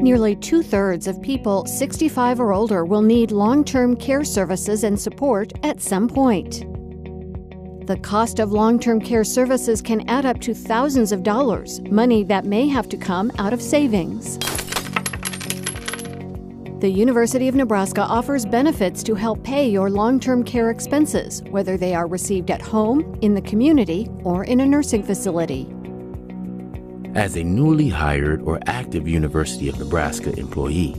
Nearly two thirds of people 65 or older will need long term care services and support at some point. The cost of long term care services can add up to thousands of dollars, money that may have to come out of savings. The University of Nebraska offers benefits to help pay your long term care expenses, whether they are received at home, in the community, or in a nursing facility. As a newly hired or active University of Nebraska employee,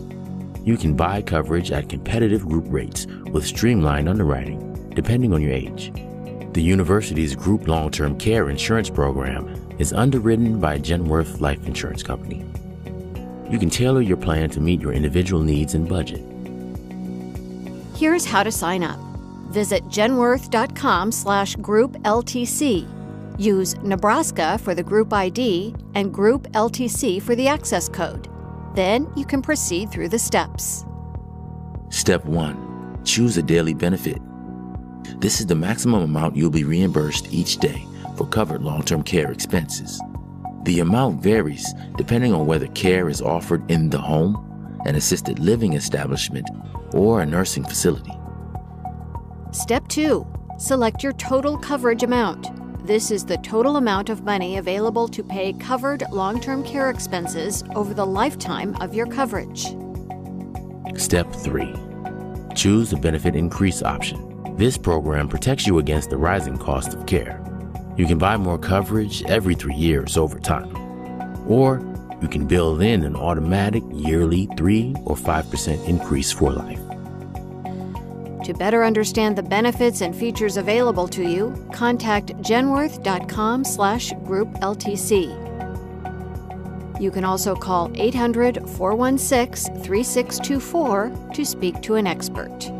you can buy coverage at competitive group rates with streamlined underwriting, depending on your age. The university's group long term care insurance program is underwritten by Genworth Life Insurance Company. You can tailor your plan to meet your individual needs and budget. Here's how to sign up. Visit genworth.com slash group LTC. Use Nebraska for the group ID and group LTC for the access code. Then you can proceed through the steps. Step 1. Choose a daily benefit. This is the maximum amount you'll be reimbursed each day for covered long term care expenses. The amount varies depending on whether care is offered in the home, an assisted living establishment, or a nursing facility. Step 2. Select your total coverage amount. This is the total amount of money available to pay covered long term care expenses over the lifetime of your coverage. Step 3. Choose the benefit increase option. This program protects you against the rising cost of care. You can buy more coverage every three years over time. Or you can build in an automatic yearly 3 or 5% increase for life. To better understand the benefits and features available to you, contact genworth.com slash group LTC. You can also call 800 416 3624 to speak to an expert.